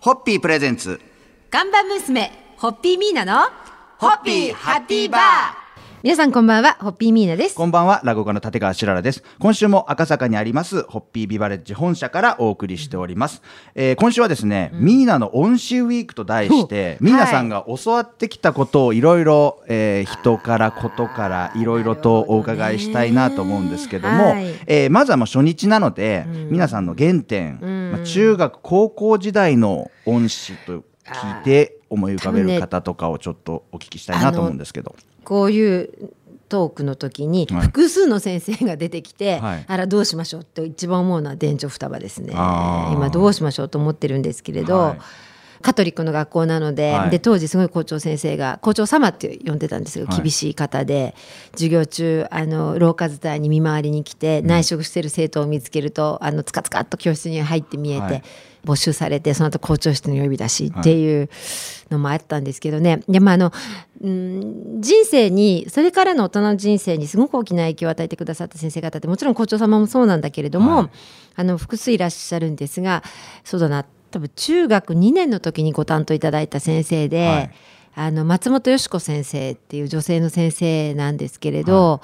ホッピープレゼンツ。看板娘、ホッピーミーナの、ホッピーハッピーバー。皆さんこんばんは、ホッピーミーナです。こんばんは落語家の立川しららです。今週も赤坂にありますホッピービバレッジ本社からお送りしております、えー今週はですね、ミーナの恩師ウィークと題してミーナさんが教わってきたことをい。ろいろえー人からことからいろいろとお伺いしたいなと思うんですけども、はい。えーまずはもう初日なので、皆さんの原点、まあ、中学高校時代の恩師と聞いて思い浮かべる方とかをちょっとお聞きしたいなと思うんですけど。こういうトークの時にはい。複数の先生が出てきて、はい。あらどうしましょうって一番思うのは電柱双葉ですね。今どうしましょうと思ってるんですけれど、はいカトリックの学校なので,、はい。で当時すごい校長先生が校長様って呼んでたんですけど、はい。厳しい方で授業中あの廊下伝いに見回りに来て、内職してる生徒を見つけるとあのつかつかっと教室に入って見えて、はい。募集されてその後校長室の呼び出しってい。うのもあったんですけどね、でもあのうん人生にそれからの大人の人生にすごく大きな影響を与えてくださった先生方ってもちろん校長様もそうなんだけれども、はい。あの複数いらっしゃるんですがそうだな多分中学2年の時にご担当いただいた先生で、はいあの松本よし子先生っていう女性の先生なんですけれど、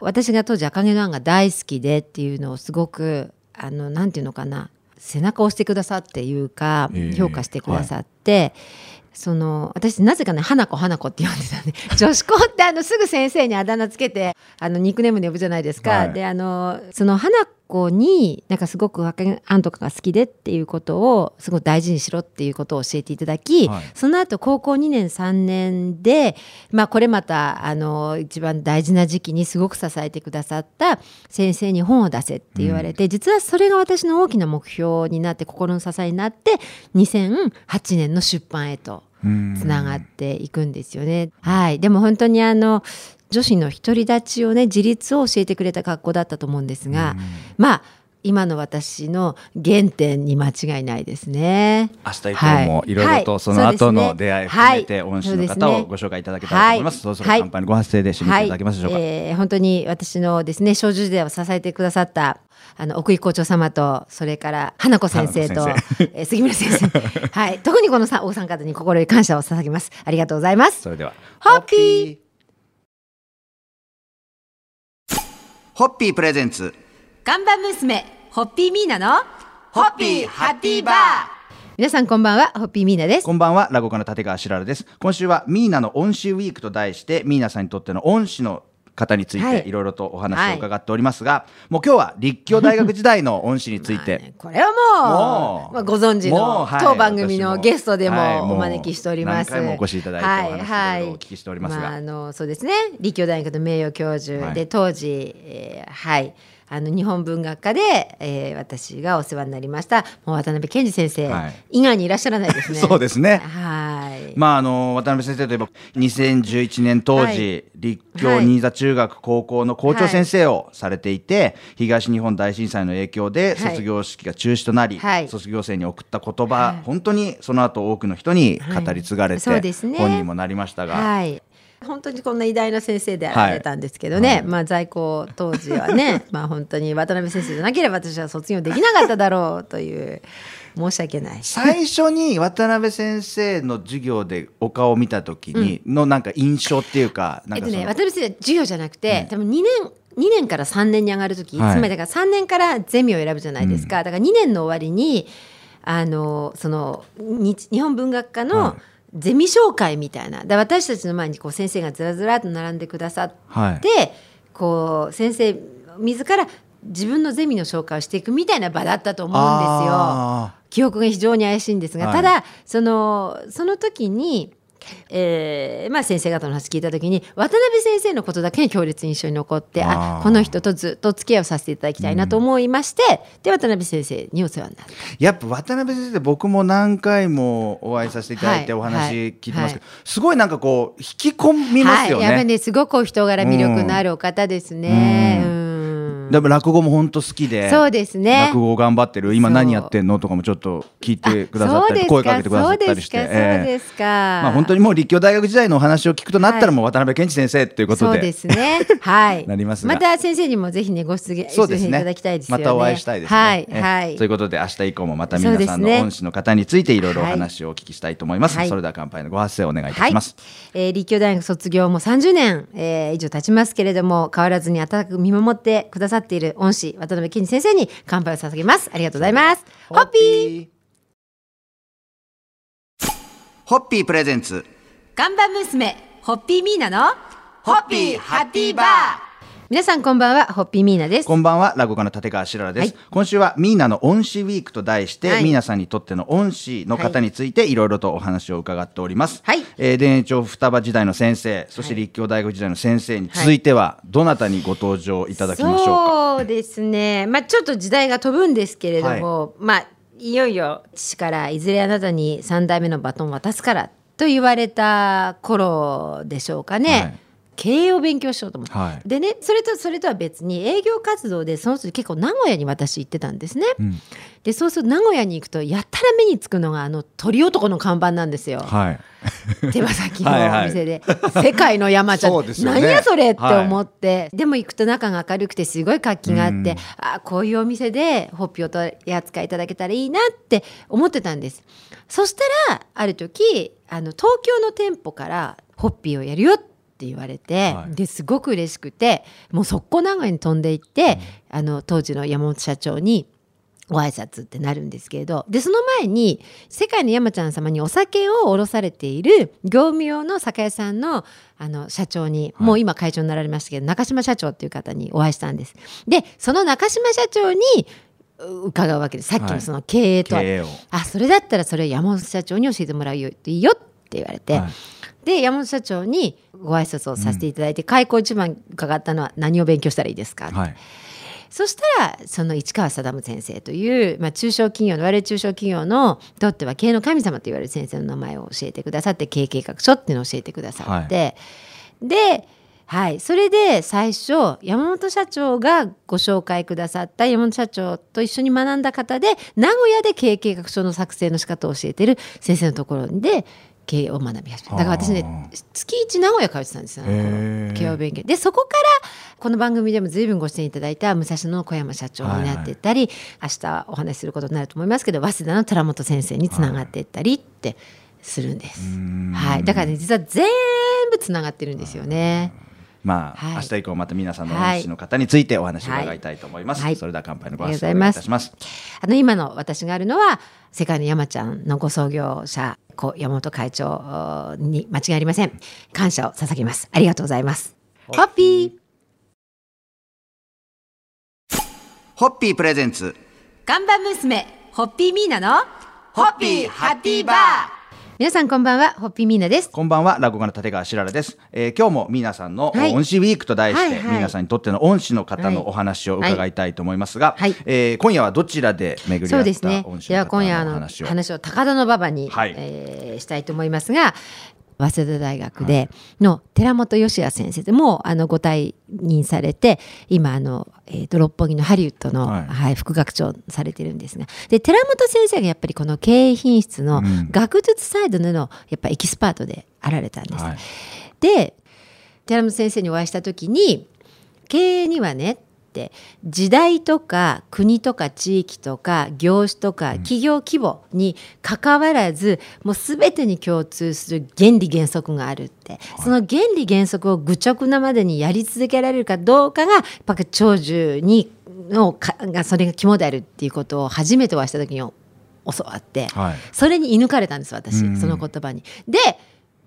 私が当時赤毛のアンが大好きでっていうのをすごくあのなんていうのかな背中を押してくださっていうか、ええ評価してくださって。その私なぜかね花子花子って呼んでたんで 女子校ってあのすぐ先生にあだ名つけてあのニックネームで呼ぶじゃないですか。はいであのその花子になんかすごく赤毛あんとかが好きでっていうことをすごい大事にしろっていうことを教えていただき、はい。その後高校2年3年で、まあ、これまたあの一番大事な時期にすごく支えてくださった先生に本を出せって言われて、実はそれが私の大きな目標になって心の支えになって2008年の出版へとつながっていくんですよね。はい、でも本当にあの女子の独り立ちをね自立を教えてくれた学校だったと思うんですが、まあ今の私の原点に間違いないですね。明日以降もい。ろいろとその後の出会い含めて恩師の方をご紹介いただけたらと思います。そろそろ乾杯のご発声で締めていただけますでしょうか。はい。えー本当に私のですね少女時代を支えてくださったあの奥井校長様とそれから花子先生と花子えー杉村先生。はい。特にこのさお三方に心より感謝を捧げます。ありがとうございます。それではホッピーホッピープレゼンツ。看板娘ホッピーミーナのホッピーハッピーバー。皆さんこんばんはホッピーミーナです。こんばんは落語家の立川しららです。今週はミーナの恩師ウィークと題してミーナさんにとっての恩師の方についはい。ていろいろとお話を伺っておりますが、もう今日は立教大学時代の恩師について、まあねこれはもうまあ、ご存知のはい。当番組のゲストではい。もお招きしております。もう何回もお越しいただいてお話いろいろお聞きしておりますが。まあ、あのそうですね。立教大学の名誉教授、はい。で当時、えーはい。あの日本文学科で、えー私がお世話になりましたもう渡辺健二先生、はい。以外にいらっしゃらないですね。そうですね。はい。まああの渡辺先生といえば2011年当時、はい。立教はい。新座中学高校の校長先生をされていて、東日本大震災の影響ではい。卒業式が中止となり、はい。卒業生に送った言葉、はい。本当にその後多くの人に語り継がれて、本にもなりましたが、はい。本当にこんな偉大な先生であられたんですけどね、はい。まあ在校当時はね まあ本当に渡辺先生じゃなければ私は卒業できなかっただろうという申し訳ない。最初に渡辺先生の授業でお顔を見た時にのなんか印象っていうか、なんえっとね、渡辺先生授業じゃなくて、多分2年2年から3年に上がる時、はい。つまりだから3年からゼミを選ぶじゃないですか、だから2年の終わりにあのその日日本文学科はのゼミ紹介みたいな、で私たちの前にこう先生がずらずらっと並んでくださって、はい。こう先生自ら自分のゼミの紹介をしていくみたいな場だったと思うんですよ。あ記憶が非常に怪しいんですが、はい。ただそのその時に、えーまあ、先生方の話聞いた時に渡辺先生のことだけが強烈に印象に残ってあこの人とずっとお付き合いをさせていただきたいなと思いまして、で渡辺先生にお世話になった。やっぱ渡辺先生僕も何回もお会いさせていただいてはいお話聞いてますけど、はすごいなんかこう引き込みますよはい、やっぱ。ねすごくお人柄魅力のあるお方ですね。うんでも落語も本当好きで。そうですね。落語頑張ってる。今何やってんのとかもちょっと聞いてくださったりあ声かけてくださったりして。そうですか？まあ本当にもう立教大学時代のお話を聞くとなったらはい。もう渡辺健一先生ということで、そうですね。はい。なりますが。また先生にもぜひねご出現そうですねいただきたいです。またお会いしたいですね。はいえはい。ということで明日以降もまた皆さんの恩師の方についていろいろお話をお聞きしたいと思います。はい。それでは乾杯のご発声をお願いいたします。はい、えー立教大学卒業も30年、えー以上経ちますけれども変わらずに温かく見守ってくださっている恩師渡辺健二先生に乾杯を捧げます。ありがとうございます。ホッピー。ー。ホッピープレゼンツ。看板娘ホッピーミーナのホッピーハッピーバー皆さんこんばんはホッピーミーナです。こんばんは、落語家の立川しららです。はい。今週はミーナの恩師ウィークと題して、はい。ミーナさんにとっての恩師の方についてい。ろいろとお話を伺っております。はい。えー田園調双葉時代の先生、そして立教大学時代の先生に続いては、どなたにご登場いただきましょうか？そうですね。まあちょっと時代が飛ぶんですけれども、まあいよいよ父からいずれあなたに3代目のバトンを渡すからと言われた頃でしょうかね、はい経営を勉強しようと思って、はい。でねそれとそれとは別に営業活動でその時結構名古屋に私行ってたんですね、ん。でそうすると名古屋に行くとやったら目につくのがあの鳥男の看板なんですよ。はい。手羽先のはいはい。お店で。世界の山ちゃん、ね。何やそれって思って、でも行くと中が明るくてすごい活気があって、あこういうお店でホッピーを取り扱いいただけたらいいなって思ってたんです。そしたらある時あの東京の店舗からホッピーをやるよって言われて、はい。ですごく嬉しくてもう速攻名古屋に飛んで行って、あの当時の山本社長にご挨拶ってなるんですけれどでその前に世界の山ちゃん様にお酒を卸されている業務用の酒屋さんのあの社長に、もう今会長になられましたけど中島社長っていう方にお会いしたんです。でその中島社長にう伺うわけです。さっきのその経営とは、経営を。あそれだったらそれを山本社長に教えてもらうよいいよって言われて、はい。で山本社長にご挨拶をさせていただいて、開口一番伺ったのは何を勉強したらいいですか、はい。そしたらその市川貞先生という、まあ、中小企業の我々中小企業のとっては経営の神様と言われる先生の名前を教えてくださって経営計画書っていうのを教えてくださって、で、はい、それで最初山本社長がご紹介くださった山本社長と一緒に学んだ方で名古屋で経営計画書の作成の仕方を教えてる先生のところで経営を学び始めた。だから私ね月一名古屋通ってたんですよ。あの頃へー経営を勉強。でそこからこの番組でも随分ご出演いただいた武蔵野の小山社長になっていったり、明日お話しすることになると思いますけど早稲田の寺本先生につながっていったりってするんです。はい、だからね実は全部つながってるんですよね。まあ、はい。明日以降また皆さんの恩師の方についてお話を伺いたいと思います。はい。それでは乾杯のごありが発声お願いいとうございます。たします。あの今の私があるのは世界の山ちゃんのご創業者小山本会長に間違いありません。感謝を捧げます。ありがとうございます。ホッピー。ホッピープレゼンツ。看板娘ホッピーミーナのホッピーハッピーバー皆さんこんばんはホッピーミーナです。こんばんは、落語家の立川しららです。えー今日もミーナさんのはい。恩師ウィークと題して、はいはい。ミーナさんにとっての恩師の方のはい。お話を伺いたいと思いますが、はい。えー今夜はどちらで巡り合ったそうですね。恩師ではの方今夜あの話を。話を高田馬場に、はい。えーしたいと思いますが早稲田大学での寺本義也先生でもうあのご退任されて今あの、えー、と六本木のハリウッドの、ははいい副学長されてるんですがで寺本先生がやっぱりこの経営品質のうん。学術サイドでのやっぱエキスパートであられたんです。はい。で寺本先生にお会いした時に経営にはねって時代とか国とか地域とか業種とか企業規模にかかわらず、もう全てに共通する原理原則があるって、その原理原則を愚直なまでにやり続けられるかどうかがやっぱ長寿にのかがそれが肝であるっていうことを初めてお会いした時に教わって、はい。それに射抜かれたんです私、うん。その言葉に。で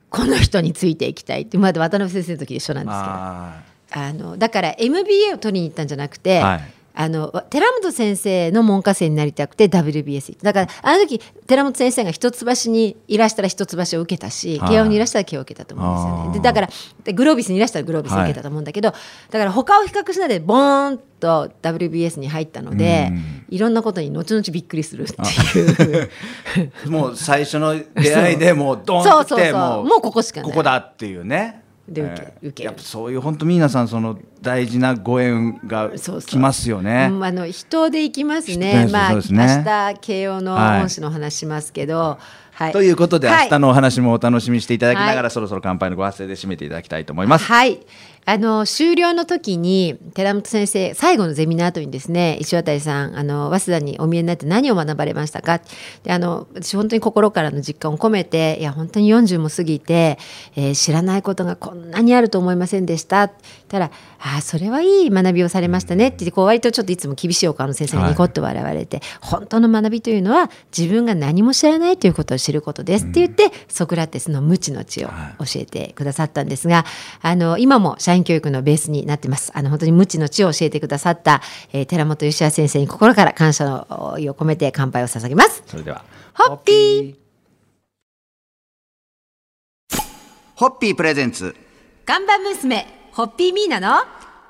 この人についていきたいってまだ渡辺先生の時一緒なんですけどああのだから MBA を取りに行ったんじゃなくて、はい。あの寺本先生の門下生になりたくて WBS だからあの時寺本先生が一橋にいらしたら一橋を受けたしはい。慶応にいらしたら慶応を受けたと思うんですよね。でだからでグロービスにいらしたらグロービスを受けたと思うんだけど、だから他を比較しないでボーンと WBS に入ったのでうん。いろんなことに後々びっくりするっていう。ー もう最初の出会いでもうドンと来てもうここしかない。ここだっていうね。で受け,、えー受けるやっぱそういう本当皆さんその大事なご縁がそうそう来ますよね。うんあの人で行きます人ね。でまあね明日慶応のはい恩師のお話しますけど、はい。ということで、はい。明日のお話もお楽しみにしていただきながら、はい。そろそろ乾杯のご発声で締めていただきたいと思います。はい。あの終了の時に寺本先生最後のゼミの後にですね。石渡さんあの早稲田にお見えになって何を学ばれましたか？であの私本当に心からの実感を込めていや本当に40も過ぎて、えー知らないことがこんなにあると思いませんでした。って言ったら「ああそれはいい学びをされましたね」って言ってこう割とちょっといつも厳しいお顔の先生がニコッと笑われて、本当の学びというのは自分が何も知らないということを知ることです。って言って、ソクラテスの無知の知を教えてくださったんですが、あの今も社員教育のベースになってます。あの本当に無知の知を教えてくださった、えー寺本義也先生に心から感謝の意を込めて乾杯を捧げます。それでは、ホッピー。ホッピー。プレゼンツ。看板娘ホッピーミーナの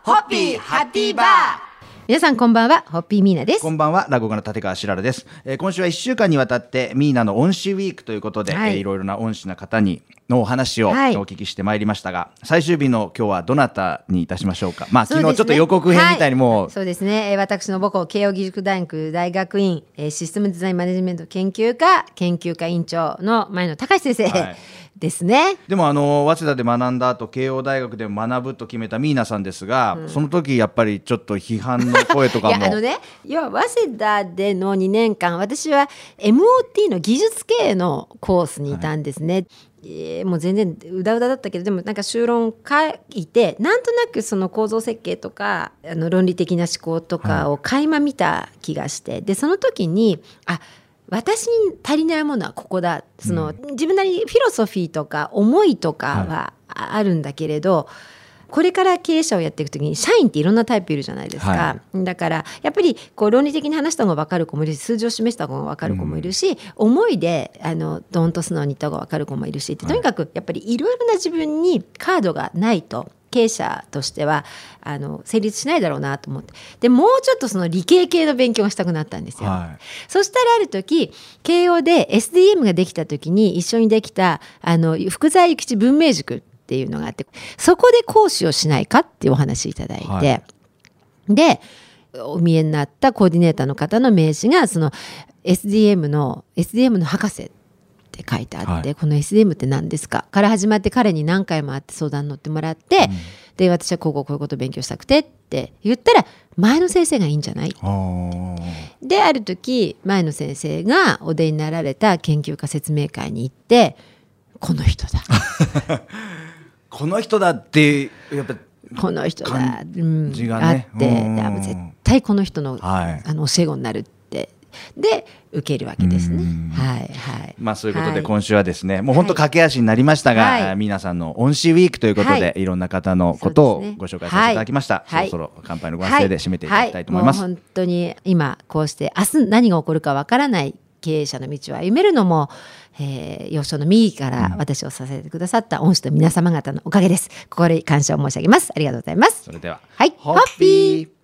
ホッピーハッピーバー皆さんこんばんはホッピーミーナですこんばんは、落語家の立川しららです。えー今週は1週間にわたって、ミーナの恩師ウィークということで、はいいえーいろいろな恩師な方に、のお話をおはい。聞きしてまいりましたが、最終日の今日はどなたにいたしましょうか？まあ、昨日ちょっと予告編みたいにもう、はい。そうですね、えー私の母校慶應義塾大学大学院、えーシステムデザインマネジメント研究科研究科院長の前野隆先生、はい。ですね。でもあの早稲田で学んだ後慶応大学でも学ぶと決めたミーナさんですが、その時やっぱりちょっと批判の声といかも。やあのね要は早稲田での2年間私は MOT の技術系のコースにいたんですね。えーもう全然うだうだだったけどでもなんか修論書いてなんとなくその構造設計とかあの論理的な思考とかを垣間見た気がして、でその時にあ私に足りないものはここだその、自分なりにフィロソフィーとか思いとかはああるんだけれど、これから経営者をやっていく時に社員っていろんなタイプいるじゃないですか、はだからやっぱりこう論理的に話した方が分かる子もいるし数字を示した方が分かる子もいるし、思いであのドンと素直に言った方が分かる子もいるしとにかくやっぱりいろいろな自分にカードがないと経営者としてはあの成立しないだろうなと思って。でもうちょっとその理系系の勉強がしたくなったんですよ。はそしたらある時慶応で SDM ができた時に一緒にできたあの福沢諭吉文明塾っていうのがあってそこで講師をしないかっていうお話いただいて、はい。でお見えになったコーディネーターの方の名刺がその SDM の SDM の博士って書いてあって、はい。この SDM って何ですか？から始まって彼に何回も会って相談乗ってもらって、で私はこうこうこういうことを勉強したくてって言ったら前の先生がいいんじゃない？である時前の先生がお出になられた研究家説明会に行ってこの人だ この人だってやっぱこの人だ、感うんね。あって絶対この人の,、はい。あの教え子になるって。で受けるわけですね。うん。はいはい。まあそういうことはい。で今週はですね、もう本当駆け足になりましたが、はい。えー皆さんの恩師ウィークということで、、はい。ろんな方のことをご紹介させていただきました。はい。そろそろ乾杯のご発声で締めていただきたいと思います。はもう本当に今こうして明日何が起こるかわからない経営者の道を歩めるのも、えー幼少の右から私を支えてくださった恩師の皆様方のおかげです。ここで感謝を申し上げます。ありがとうございます。それでは、はい、ホッピー